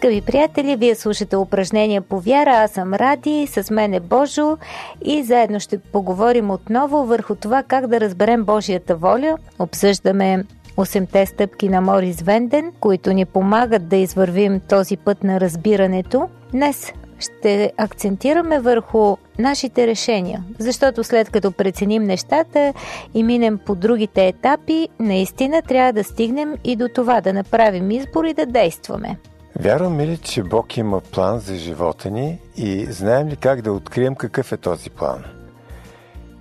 Скъпи приятели, вие слушате упражнения по вяра, аз съм Ради, с мен е Божо и заедно ще поговорим отново върху това как да разберем Божията воля. Обсъждаме 8-те стъпки на Морис Венден, които ни помагат да извървим този път на разбирането. Днес ще акцентираме върху нашите решения, защото след като преценим нещата и минем по другите етапи, наистина трябва да стигнем и до това да направим избор и да действаме. Вярваме ли, че Бог има план за живота ни и знаем ли как да открием какъв е този план?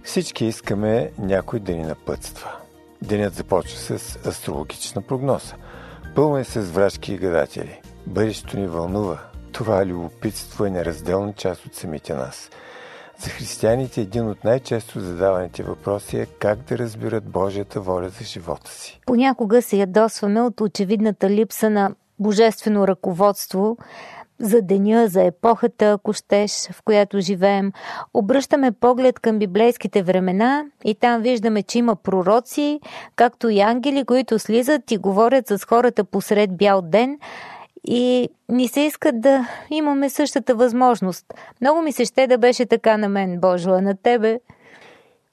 Всички искаме някой да ни напътства. Денят започва с астрологична прогноза. Пълно е с врачки и гадатели. Бъдещето ни вълнува. Това любопитство е неразделна част от самите нас. За християните един от най-често задаваните въпроси е как да разбират Божията воля за живота си. Понякога се ядосваме от очевидната липса на божествено ръководство за деня, за епохата, ако щеш, в която живеем. Обръщаме поглед към библейските времена и там виждаме, че има пророци, както и ангели, които слизат и говорят с хората посред бял ден и ни се искат да имаме същата възможност. Много ми се ще да беше така на мен, Божо, а на тебе –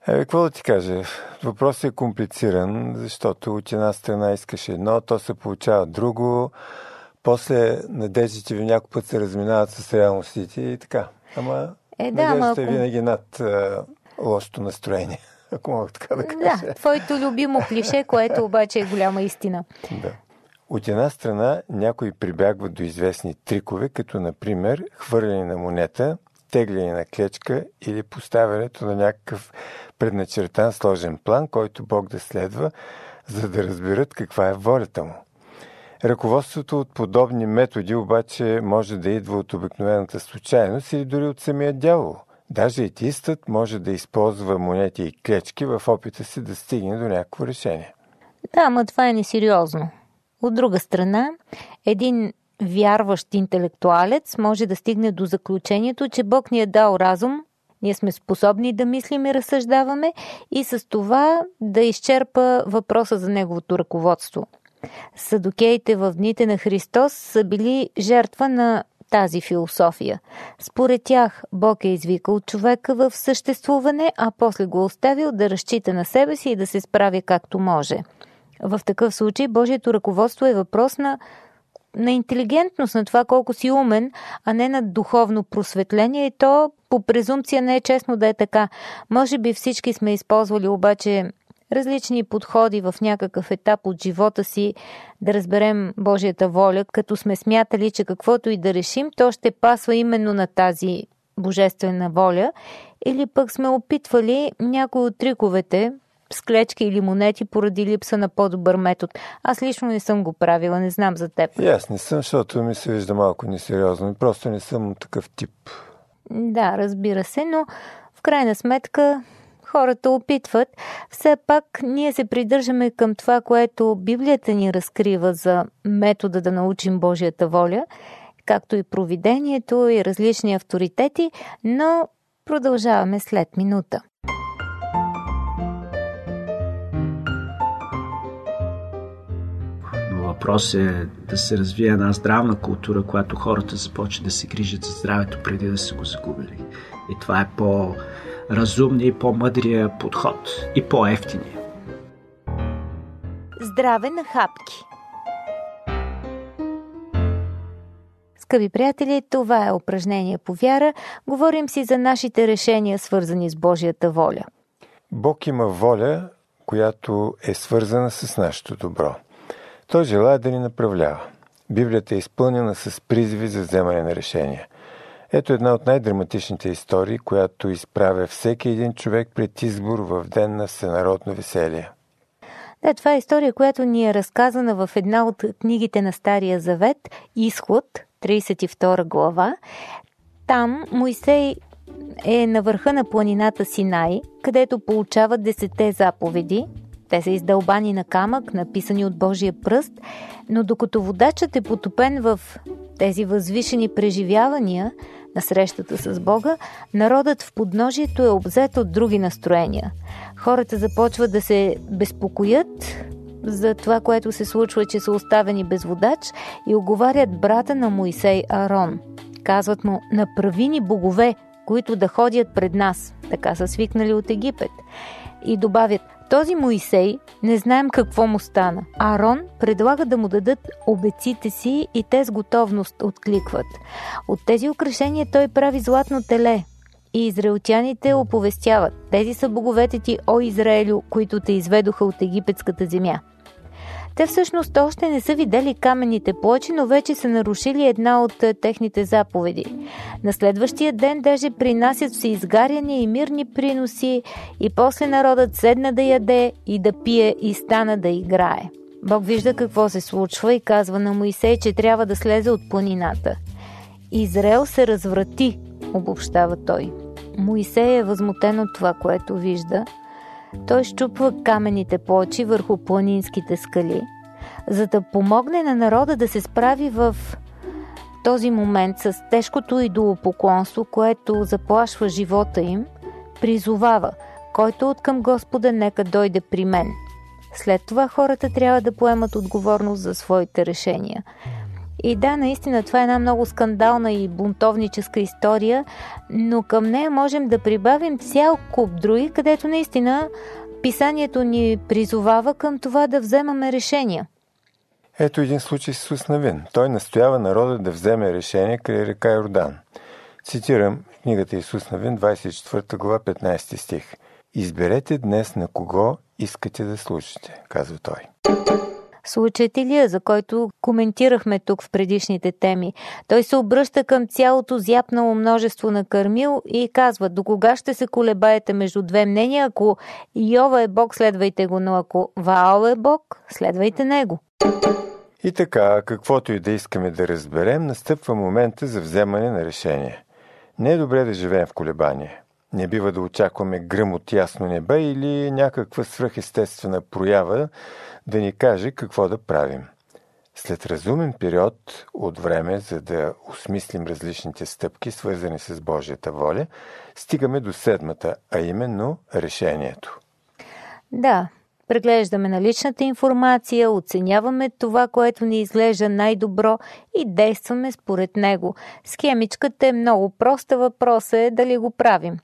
е, какво да ти кажа? Въпросът е комплициран, защото от една страна искаш едно, то се получава друго, после надеждите ви някой път се разминават с реалностите и така. Ама е, да, надеждата е винаги над а, лошото настроение, ако мога така да кажа. Да, твоето любимо клише, което обаче е голяма истина. Да. От една страна някои прибягват до известни трикове, като например хвърляне на монета, тегляне на клечка или поставянето на някакъв предначертан сложен план, който Бог да следва, за да разберат каква е волята му. Ръководството от подобни методи обаче може да идва от обикновената случайност или дори от самия дявол. Даже етистът може да използва монети и клечки в опита си да стигне до някакво решение. Да, но това е несериозно. От друга страна, един вярващ интелектуалец може да стигне до заключението, че Бог ни е дал разум, ние сме способни да мислим и разсъждаваме и с това да изчерпа въпроса за неговото ръководство. Садокеите в дните на Христос са били жертва на тази философия. Според тях Бог е извикал човека в съществуване, а после го оставил да разчита на себе си и да се справя както може. В такъв случай Божието ръководство е въпрос на на интелигентност, на това колко си умен, а не на духовно просветление и то по презумпция не е честно да е така. Може би всички сме използвали обаче различни подходи в някакъв етап от живота си да разберем Божията воля, като сме смятали, че каквото и да решим, то ще пасва именно на тази божествена воля, или пък сме опитвали някои от триковете, с клечки или монети поради липса на по-добър метод. Аз лично не съм го правила, не знам за теб. И аз не съм, защото ми се вижда малко несериозно. Просто не съм такъв тип. Да, разбира се, но в крайна сметка хората опитват. Все пак ние се придържаме към това, което Библията ни разкрива за метода да научим Божията воля, както и провидението и различни авторитети, но продължаваме след минута. Въпрос е да се развие една здравна култура, която хората започват да се грижат за здравето преди да са го загубили. И това е по-разумния и по-мъдрия подход и по-ефтиния. Здраве на хапки! Скъпи приятели, това е упражнение по вяра. Говорим си за нашите решения, свързани с Божията воля. Бог има воля, която е свързана с нашето добро – той желая да ни направлява. Библията е изпълнена с призиви за вземане на решения. Ето една от най-драматичните истории, която изправя всеки един човек пред избор в ден на всенародно веселие. Да, това е история, която ни е разказана в една от книгите на Стария Завет, Изход, 32 глава. Там Моисей е на върха на планината Синай, където получават десете заповеди. Те са издълбани на камък, написани от Божия пръст, но докато водачът е потопен в тези възвишени преживявания на срещата с Бога, народът в подножието е обзет от други настроения. Хората започват да се безпокоят за това, което се случва, че са оставени без водач и оговарят брата на Моисей Арон. Казват му, направи ни богове, които да ходят пред нас. Така са свикнали от Египет. И добавят, този Моисей не знаем какво му стана. Арон предлага да му дадат обеците си и те с готовност откликват. От тези украшения той прави златно теле. И израелтяните оповестяват, тези са боговете ти, о Израелю, които те изведоха от египетската земя. Те всъщност още не са видели каменните плочи, но вече са нарушили една от е, техните заповеди. На следващия ден даже принасят си изгаряни и мирни приноси и после народът седна да яде и да пие и стана да играе. Бог вижда какво се случва и казва на Моисей, че трябва да слезе от планината. Израел се разврати, обобщава той. Моисей е възмутен от това, което вижда – той щупва камените плочи върху планинските скали, за да помогне на народа да се справи в този момент с тежкото идолопоклонство, което заплашва живота им, призовава, който от към Господа нека дойде при мен. След това хората трябва да поемат отговорност за своите решения. И да, наистина това е една много скандална и бунтовническа история, но към нея можем да прибавим цял куп други, където наистина писанието ни призовава към това да вземаме решения. Ето един случай с Исус Навин. Той настоява народа да вземе решение край река Йордан. Цитирам книгата Исус Навин, 24 глава, 15 стих. Изберете днес на кого искате да слушате, казва той. Случаят Илия, за който коментирахме тук в предишните теми. Той се обръща към цялото зяпнало множество на Кармил и казва, до кога ще се колебаете между две мнения, ако Йова е Бог, следвайте го, но ако Ваал е Бог, следвайте него. И така, каквото и да искаме да разберем, настъпва момента за вземане на решение. Не е добре да живеем в колебание. Не бива да очакваме гръм от ясно небе или някаква свръхестествена проява да ни каже какво да правим. След разумен период от време, за да осмислим различните стъпки, свързани с Божията воля, стигаме до седмата, а именно решението. Да, преглеждаме наличната информация, оценяваме това, което ни изглежда най-добро и действаме според него. Схемичката е много проста, въпросът е дали го правим.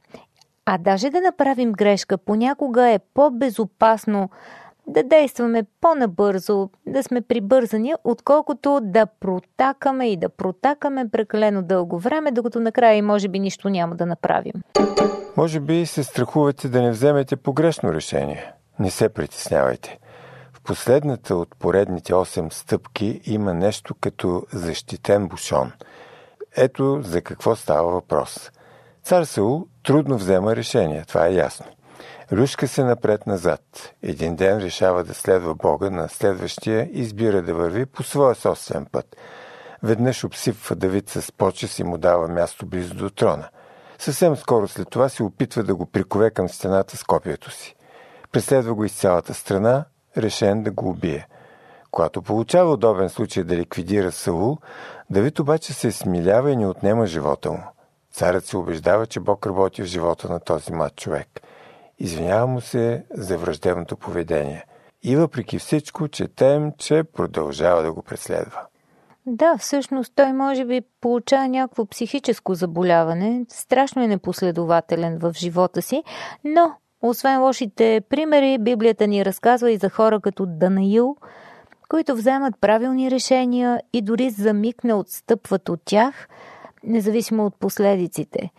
А даже да направим грешка, понякога е по-безопасно да действаме по-набързо, да сме прибързани, отколкото да протакаме и да протакаме прекалено дълго време, докато накрая може би нищо няма да направим. Може би се страхувате да не вземете погрешно решение. Не се притеснявайте. В последната от поредните 8 стъпки има нещо като защитен бушон. Ето за какво става въпрос. Цар Саул трудно взема решение, това е ясно. Рушка се напред-назад. Един ден решава да следва Бога, на следващия избира да върви по своя собствен път. Веднъж обсипва Давид с почес и му дава място близо до трона. Съвсем скоро след това се опитва да го прикове към стената с копието си. Преследва го из цялата страна, решен да го убие. Когато получава удобен случай да ликвидира Саул, Давид обаче се смилява и не отнема живота му. Царят се убеждава, че Бог работи в живота на този млад човек – Извинява му се за враждебното поведение. И въпреки всичко, четем, че продължава да го преследва. Да, всъщност той може би получава някакво психическо заболяване, страшно е непоследователен в живота си, но освен лошите примери, Библията ни разказва и за хора като Данаил, които вземат правилни решения и дори за миг не отстъпват от тях, независимо от последиците.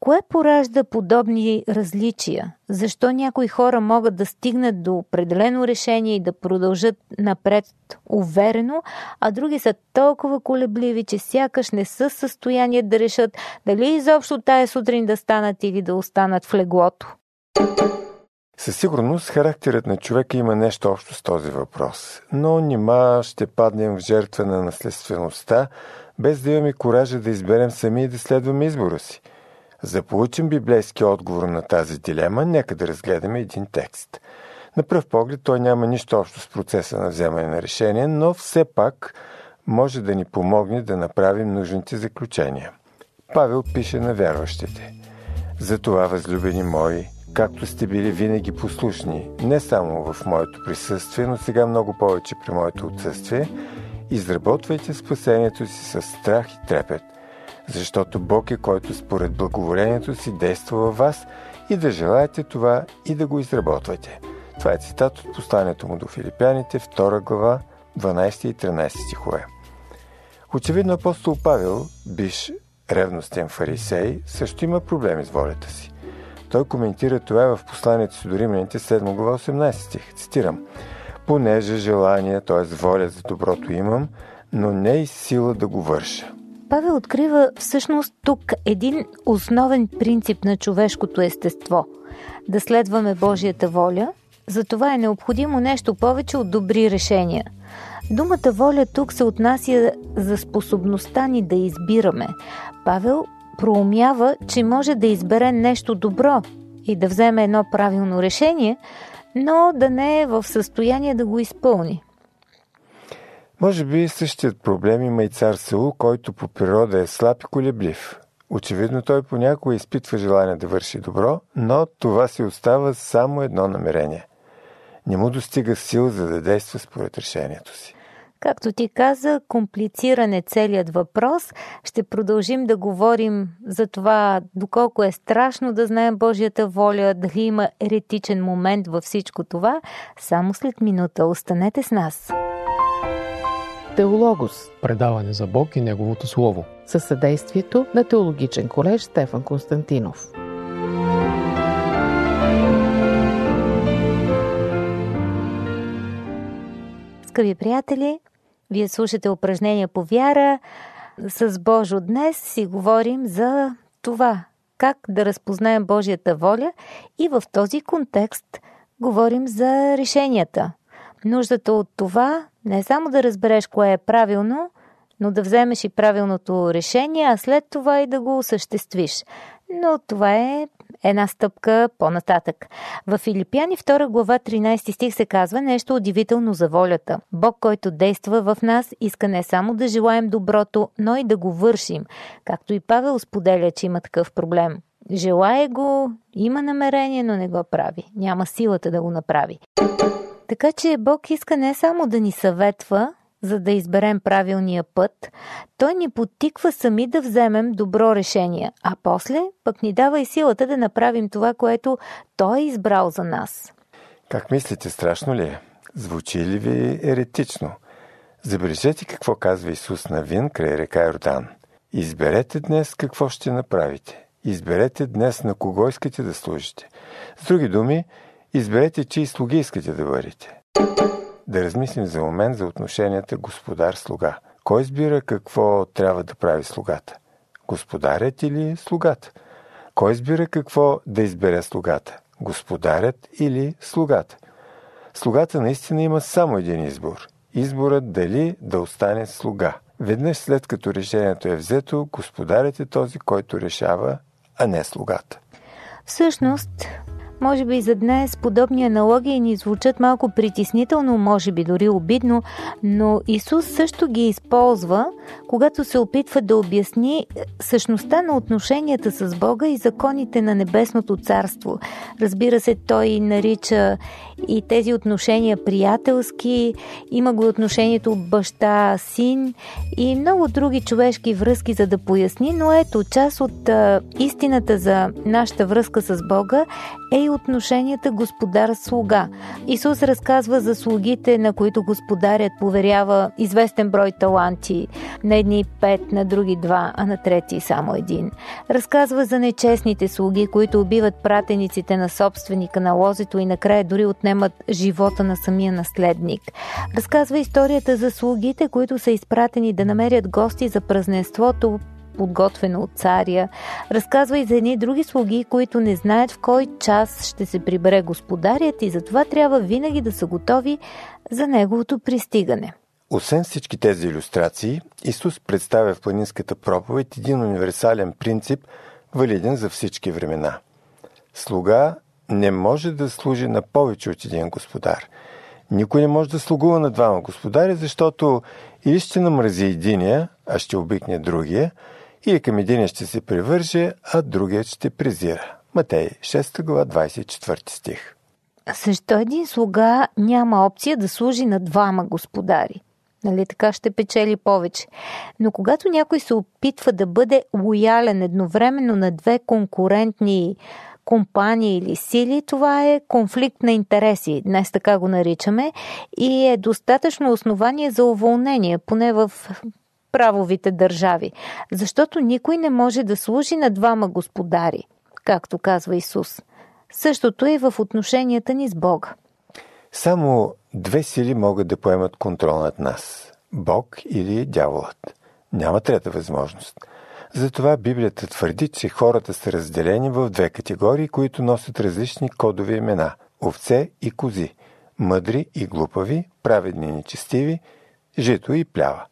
Кое поражда подобни различия? Защо някои хора могат да стигнат до определено решение и да продължат напред уверено, а други са толкова колебливи, че сякаш не са в състояние да решат дали изобщо тая сутрин да станат или да останат в леглото? Със сигурност характерът на човека има нещо общо с този въпрос, но нима ще паднем в жертва на наследствеността, без да имаме коража да изберем сами и да следваме избора си – За получим библейски отговор на тази дилема, нека да разгледаме един текст. На пръв поглед той няма нищо общо с процеса на вземане на решение, но все пак може да ни помогне да направим нужните заключения. Павел пише на вярващите. Затова, възлюбени мои, както сте били винаги послушни, не само в моето присъствие, но сега много повече при моето отсъствие, изработвайте спасението си с страх и трепет, защото Бог е който според благоволението си действа във вас и да желаете това и да го изработвате. Това е цитат от посланието му до филипяните, 2 глава, 12 и 13 стихове. Очевидно апостол Павел, биш ревностен фарисей, също има проблеми с волята си. Той коментира това в посланието си до римляните 7 глава 18 стих. Цитирам. Понеже желание, т.е. воля за доброто имам, но не и сила да го върша. Павел открива всъщност тук един основен принцип на човешкото естество – да следваме Божията воля, за това е необходимо нещо повече от добри решения. Думата воля тук се отнася за способността ни да избираме. Павел проумява, че може да избере нещо добро и да вземе едно правилно решение, но да не е в състояние да го изпълни. Може би същият проблем има и цар Саул, който по природа е слаб и колеблив. Очевидно той понякога изпитва желание да върши добро, но това си остава само едно намерение. Не му достига сил за да действа според решението си. Както ти каза, комплициран е целият въпрос. Ще продължим да говорим за това доколко е страшно да знаем Божията воля, дали има еретичен момент във всичко това. Само след минута останете с нас. Теологос. Предаване за Бог и Неговото Слово. Със съдействието на Теологичен колеж Стефан Константинов. Скъпи приятели, вие слушате упражнения по вяра. С Божо днес си говорим за това, как да разпознаем Божията воля и в този контекст говорим за решенията. Нуждата от това не е само да разбереш кое е правилно, но да вземеш и правилното решение, а след това и да го осъществиш. Но това е една стъпка по-нататък. В Филипяни 2 глава 13 стих се казва нещо удивително за волята. Бог, който действа в нас, иска не само да желаем доброто, но и да го вършим. Както и Павел споделя, че има такъв проблем. Желае го, има намерение, но не го прави. Няма силата да го направи. Така че Бог иска не само да ни съветва, за да изберем правилния път, той ни потиква сами да вземем добро решение, а после пък ни дава и силата да направим това, което той е избрал за нас. Как мислите, страшно ли е? Звучи ли ви еретично? Забележете какво казва Исус на Вин край река Йордан. Изберете днес какво ще направите. Изберете днес на кого искате да служите. С други думи, изберете чии слуги искате да бъдете да размислим за момент за отношенията господар-слуга. Кой избира какво трябва да прави слугата? Господарят или слугата? Кой избира какво да избере слугата? Господарят или слугата? Слугата наистина има само един избор. Изборът дали да остане слуга. Веднъж след като решението е взето, господарят е този, който решава, а не слугата. Всъщност, може би за днес подобни аналогии ни звучат малко притеснително, може би дори обидно, но Исус също ги използва, когато се опитва да обясни същността на отношенията с Бога и законите на Небесното царство. Разбира се, той нарича и тези отношения приятелски, има го отношението баща-син и много други човешки връзки, за да поясни, но ето, част от а, истината за нашата връзка с Бога е и отношенията господар-слуга. Исус разказва за слугите, на които господарят поверява известен брой таланти, на едни пет, на други два, а на трети само един. Разказва за нечестните слуги, които убиват пратениците на собственика на лозето и накрая дори отнемат живота на самия наследник. Разказва историята за слугите, които са изпратени да намерят гости за празненството, подготвено от царя. Разказва и за едни други слуги, които не знаят в кой час ще се прибере господарят и затова трябва винаги да са готови за неговото пристигане. Освен всички тези иллюстрации, Исус представя в планинската проповед един универсален принцип валиден за всички времена. Слуга не може да служи на повече от един господар. Никой не може да слугува на двама господари, защото или ще намрази единия, а ще обикне другия, или към единия ще се привърже, а другият ще презира. Матей, 6 глава, 24 стих. Защо един слуга няма опция да служи на двама господари? Нали, така ще печели повече. Но когато някой се опитва да бъде лоялен едновременно на две конкурентни компании или сили, това е конфликт на интереси, днес така го наричаме, и е достатъчно основание за уволнение, поне в правовите държави. Защото никой не може да служи на двама господари, както казва Исус. Същото е в отношенията ни с Бога. Само две сили могат да поемат контрол над нас – Бог или дяволът. Няма трета възможност. Затова Библията твърди, че хората са разделени в две категории, които носят различни кодови имена – овце и кози, мъдри и глупави, праведни и нечестиви, жито и плява.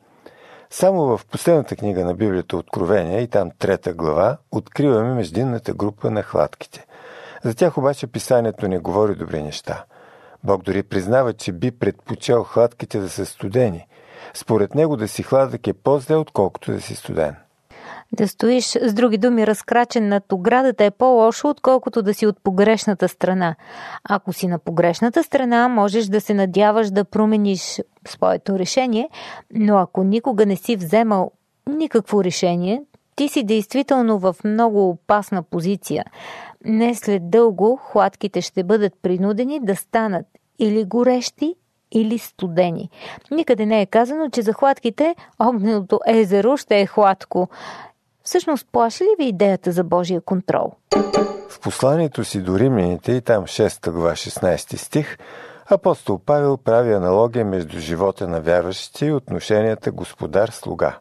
Само в последната книга на Библията Откровение и там трета глава откриваме междинната група на хладките. За тях обаче писанието не говори добри неща – Бог дори признава, че би предпочел хладките да са студени. Според него да си хладък е по-зле, отколкото да си студен. Да стоиш, с други думи, разкрачен над оградата е по-лошо, отколкото да си от погрешната страна. Ако си на погрешната страна, можеш да се надяваш да промениш своето решение, но ако никога не си вземал никакво решение, ти си действително в много опасна позиция. Не след дълго хладките ще бъдат принудени да станат или горещи, или студени. Никъде не е казано, че за хладките огненото езеро ще е хладко. Всъщност, плаши ли ви идеята за Божия контрол? В посланието си до римляните и там 6 глава 16 стих апостол Павел прави аналогия между живота на вярващите и отношенията господар-слуга.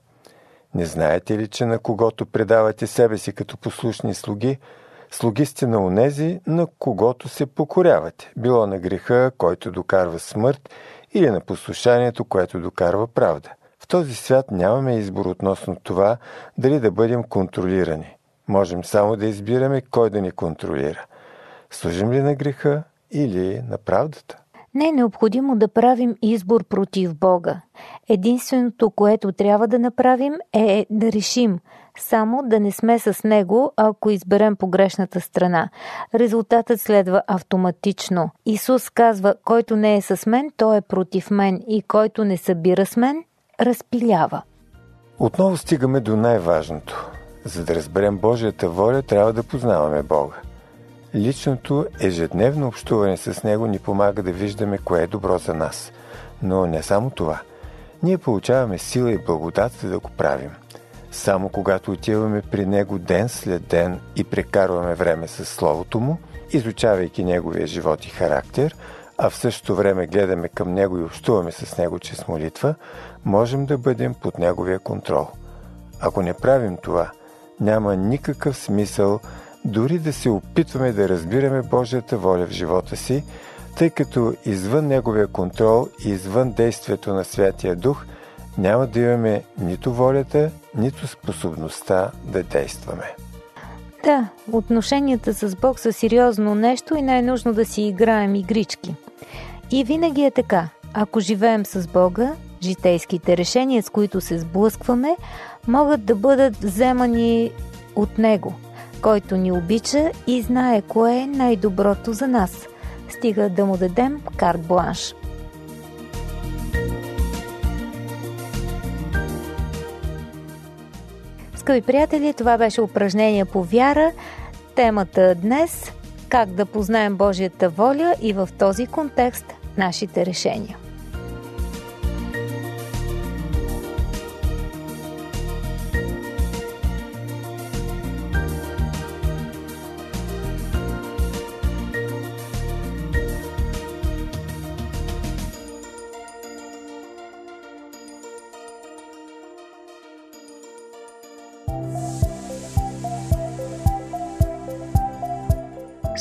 Не знаете ли, че на когото предавате себе си като послушни слуги – Слуги сте на онези, на когото се покорявате, било на греха, който докарва смърт, или на послушанието, което докарва правда. В този свят нямаме избор относно това дали да бъдем контролирани. Можем само да избираме кой да ни контролира. Служим ли на греха или на правдата? Не е необходимо да правим избор против Бога. Единственото, което трябва да направим е да решим само да не сме с Него, ако изберем погрешната страна. Резултатът следва автоматично. Исус казва, който не е с мен, той е против мен и който не събира с мен, разпилява. Отново стигаме до най-важното. За да разберем Божията воля, трябва да познаваме Бога. Личното ежедневно общуване с Него ни помага да виждаме кое е добро за нас. Но не само това. Ние получаваме сила и благодат, за да го правим. Само когато отиваме при Него ден след ден и прекарваме време с Словото Му, изучавайки Неговия живот и характер, а в същото време гледаме към Него и общуваме с Него чрез молитва, можем да бъдем под Неговия контрол. Ако не правим това, няма никакъв смисъл дори да се опитваме да разбираме Божията воля в живота си, тъй като извън Неговия контрол и извън действието на Святия Дух няма да имаме нито волята, нито способността да действаме. Да, отношенията с Бог са сериозно нещо и не е нужно да си играем игрички. И винаги е така. Ако живеем с Бога, житейските решения, с които се сблъскваме, могат да бъдат вземани от Него – който ни обича и знае кое е най-доброто за нас. Стига да му дадем карт бланш. Скъпи приятели, това беше упражнение по вяра. Темата днес – как да познаем Божията воля и в този контекст нашите решения.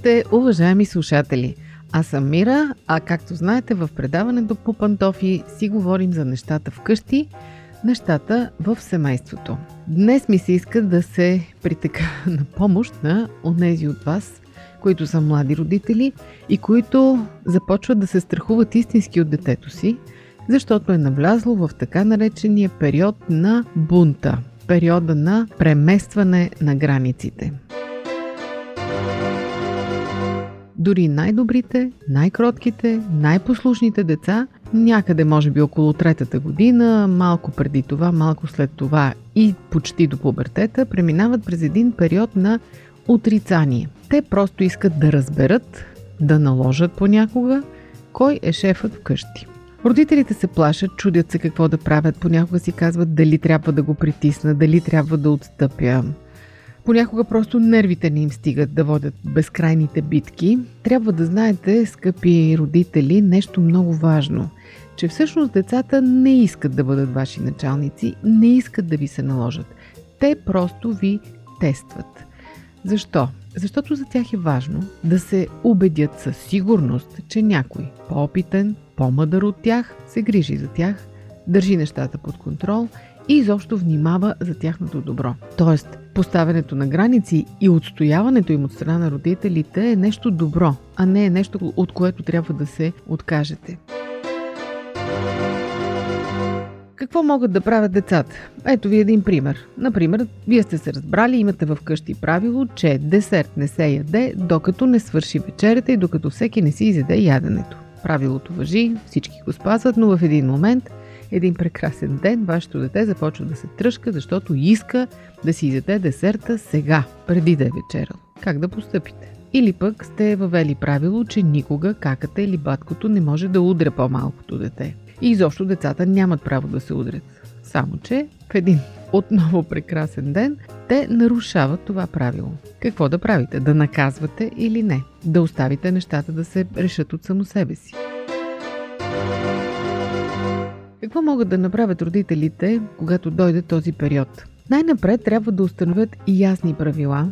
Здравейте, уважаеми слушатели! Аз съм Мира, а както знаете в предаването по пантофи си говорим за нещата вкъщи, нещата в семейството. Днес ми се иска да се притека на помощ на онези от вас, които са млади родители и които започват да се страхуват истински от детето си, защото е навлязло в така наречения период на бунта, периода на преместване на границите. Дори най-добрите, най-кротките, най-послушните деца, някъде може би около третата година, малко преди това, малко след това и почти до пубертета, преминават през един период на отрицание. Те просто искат да разберат, да наложат понякога кой е шефът вкъщи. Родителите се плашат, чудят се какво да правят, понякога си казват дали трябва да го притисна, дали трябва да отстъпя. Понякога просто нервите не им стигат да водят безкрайните битки. Трябва да знаете, скъпи родители, нещо много важно. Че всъщност децата не искат да бъдат ваши началници, не искат да ви се наложат. Те просто ви тестват. Защо? Защото за тях е важно да се убедят със сигурност, че някой по-опитен, по-мъдър от тях се грижи за тях, държи нещата под контрол и изобщо внимава за тяхното добро. Тоест, поставянето на граници и отстояването им от страна на родителите е нещо добро, а не е нещо, от което трябва да се откажете. Какво могат да правят децата? Ето ви един пример. Например, вие сте се разбрали, имате в къщи правило, че десерт не се яде, докато не свърши вечерята и докато всеки не си изяде яденето. Правилото въжи, всички го спазват, но в един момент един прекрасен ден вашето дете започва да се тръжка, защото иска да си изяде десерта сега, преди да е вечерал. Как да постъпите? Или пък сте въвели правило, че никога каката или баткото не може да удря по-малкото дете. И изобщо децата нямат право да се удрят. Само, че в един отново прекрасен ден те нарушават това правило. Какво да правите? Да наказвате или не? Да оставите нещата да се решат от само себе си. Какво могат да направят родителите, когато дойде този период? Най-напред трябва да установят ясни правила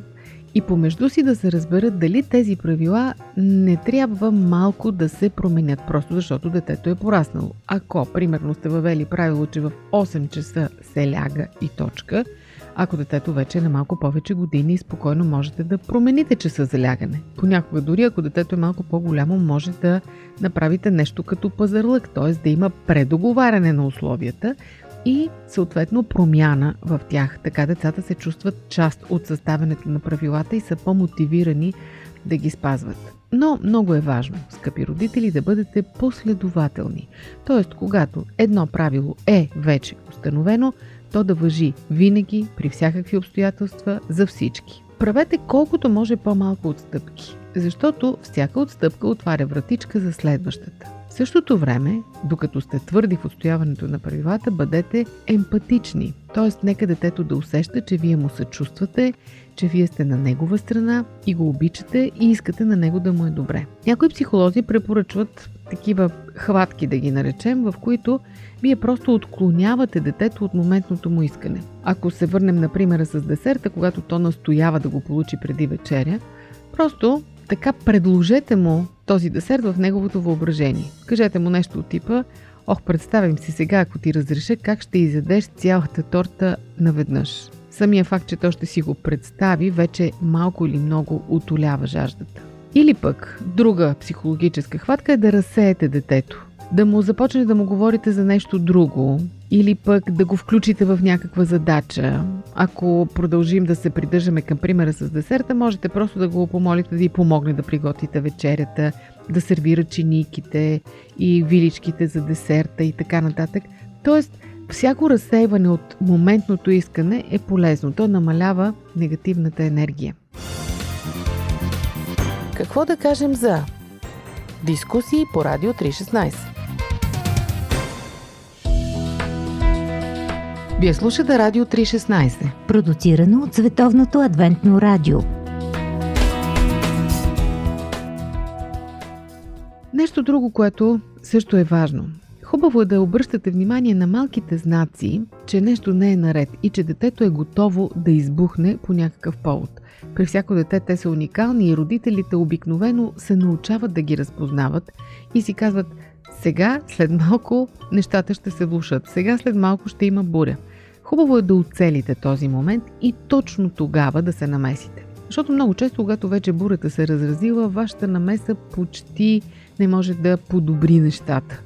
и помежду си да се разберат дали тези правила не трябва малко да се променят, просто защото детето е пораснало. Ако, примерно, сте въвели правило, че в 8 часа се ляга и точка, ако детето вече е на малко повече години, спокойно можете да промените часа за лягане. Понякога дори ако детето е малко по-голямо, може да направите нещо като пазарлък, т.е. да има предоговаряне на условията и съответно промяна в тях. Така децата се чувстват част от съставянето на правилата и са по-мотивирани да ги спазват. Но много е важно, скъпи родители, да бъдете последователни. Тоест, когато едно правило е вече установено, то да въжи винаги, при всякакви обстоятелства, за всички. Правете колкото може по-малко отстъпки, защото всяка отстъпка отваря вратичка за следващата. В същото време, докато сте твърди в отстояването на правилата, бъдете емпатични. Т.е. нека детето да усеща, че вие му съчувствате, че вие сте на негова страна и го обичате и искате на него да му е добре. Някои психолози препоръчват такива хватки, да ги наречем, в които вие просто отклонявате детето от моментното му искане. Ако се върнем на примера с десерта, когато то настоява да го получи преди вечеря, просто така предложете му този десерт в неговото въображение. Кажете му нещо от типа Ох, представям си сега, ако ти разреша, как ще изядеш цялата торта наведнъж. Самия факт, че то ще си го представи, вече малко или много отолява жаждата. Или пък, друга психологическа хватка е да разсеете детето. Да му започне да му говорите за нещо друго, или пък да го включите в някаква задача. Ако продължим да се придържаме към примера с десерта, можете просто да го помолите да ви помогне да приготвите вечерята, да сервира чиниките и виличките за десерта и така нататък. Тоест, всяко разсейване от моментното искане е полезно. То намалява негативната енергия. Какво да кажем за дискусии по Радио 316? Вие слушате Радио 316, продуцирано от Световното адвентно радио. Нещо друго, което също е важно. Хубаво е да обръщате внимание на малките знаци, че нещо не е наред и че детето е готово да избухне по някакъв повод. При всяко дете те са уникални и родителите обикновено се научават да ги разпознават и си казват сега, след малко, нещата ще се влушат. Сега, след малко ще има буря. Хубаво е да оцелите този момент и точно тогава да се намесите. Защото много често, когато вече бурята се разразила, вашата намеса почти не може да подобри нещата.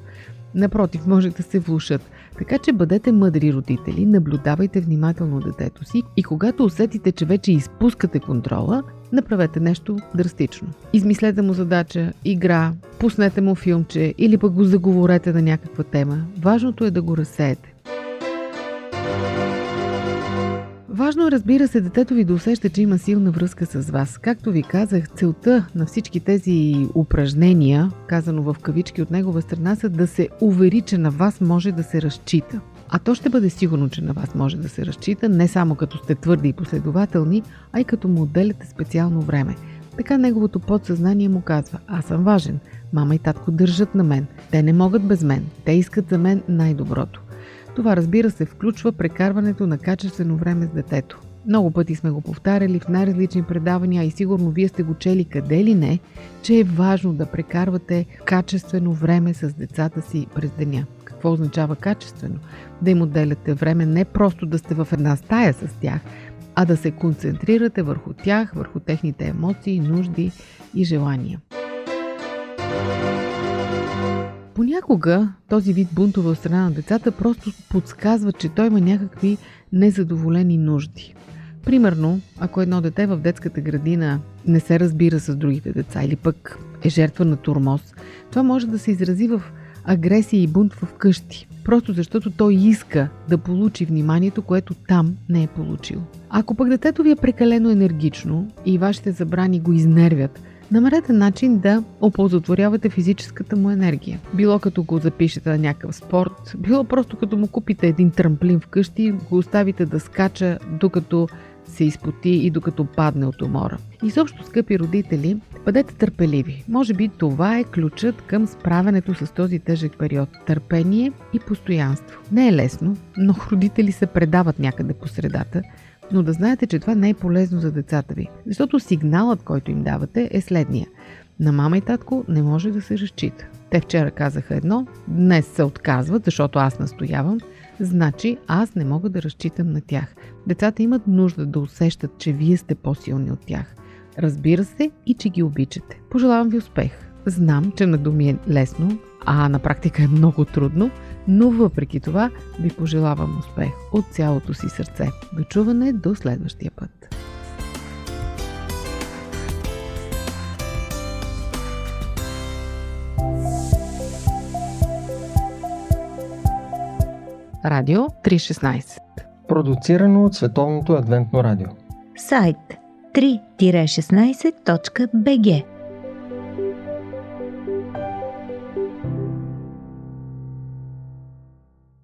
Напротив, може да се влушат. Така че бъдете мъдри родители, наблюдавайте внимателно детето си и когато усетите, че вече изпускате контрола, направете нещо драстично. Измислете му задача, игра, пуснете му филмче или пък го заговорете на някаква тема. Важното е да го разсеете. Важно е, разбира се, детето ви да усеща, че има силна връзка с вас. Както ви казах, целта на всички тези упражнения, казано в кавички от негова страна, са да се увери, че на вас може да се разчита. А то ще бъде сигурно, че на вас може да се разчита, не само като сте твърди и последователни, а и като му отделяте специално време. Така неговото подсъзнание му казва, аз съм важен, мама и татко държат на мен, те не могат без мен, те искат за мен най-доброто. Това разбира се включва прекарването на качествено време с детето. Много пъти сме го повтаряли в най-различни предавания и сигурно вие сте го чели къде ли не, че е важно да прекарвате качествено време с децата си през деня. Какво означава качествено? Да им отделяте време не просто да сте в една стая с тях, а да се концентрирате върху тях, върху техните емоции, нужди и желания. Понякога този вид бунтове от страна на децата просто подсказва, че той има някакви незадоволени нужди. Примерно, ако едно дете в детската градина не се разбира с другите деца или пък е жертва на турмоз, това може да се изрази в агресия и бунт в къщи, просто защото той иска да получи вниманието, което там не е получил. Ако пък детето ви е прекалено енергично и вашите забрани го изнервят – Намерете начин да оползотворявате физическата му енергия. Било като го запишете на някакъв спорт, било просто като му купите един трамплин вкъщи, го оставите да скача докато се изпоти и докато падне от умора. Изобщо, скъпи родители, бъдете търпеливи. Може би това е ключът към справянето с този тежък период. Търпение и постоянство. Не е лесно, но родители се предават някъде по средата но да знаете, че това не е полезно за децата ви. Защото сигналът, който им давате е следния. На мама и татко не може да се разчита. Те вчера казаха едно, днес се отказват, защото аз настоявам, значи аз не мога да разчитам на тях. Децата имат нужда да усещат, че вие сте по-силни от тях. Разбира се и че ги обичате. Пожелавам ви успех. Знам, че на думи е лесно, а на практика е много трудно, но въпреки това ви пожелавам успех от цялото си сърце. Дочуване до следващия път. Радио 316 Продуцирано от Световното адвентно радио Сайт 3-16.bg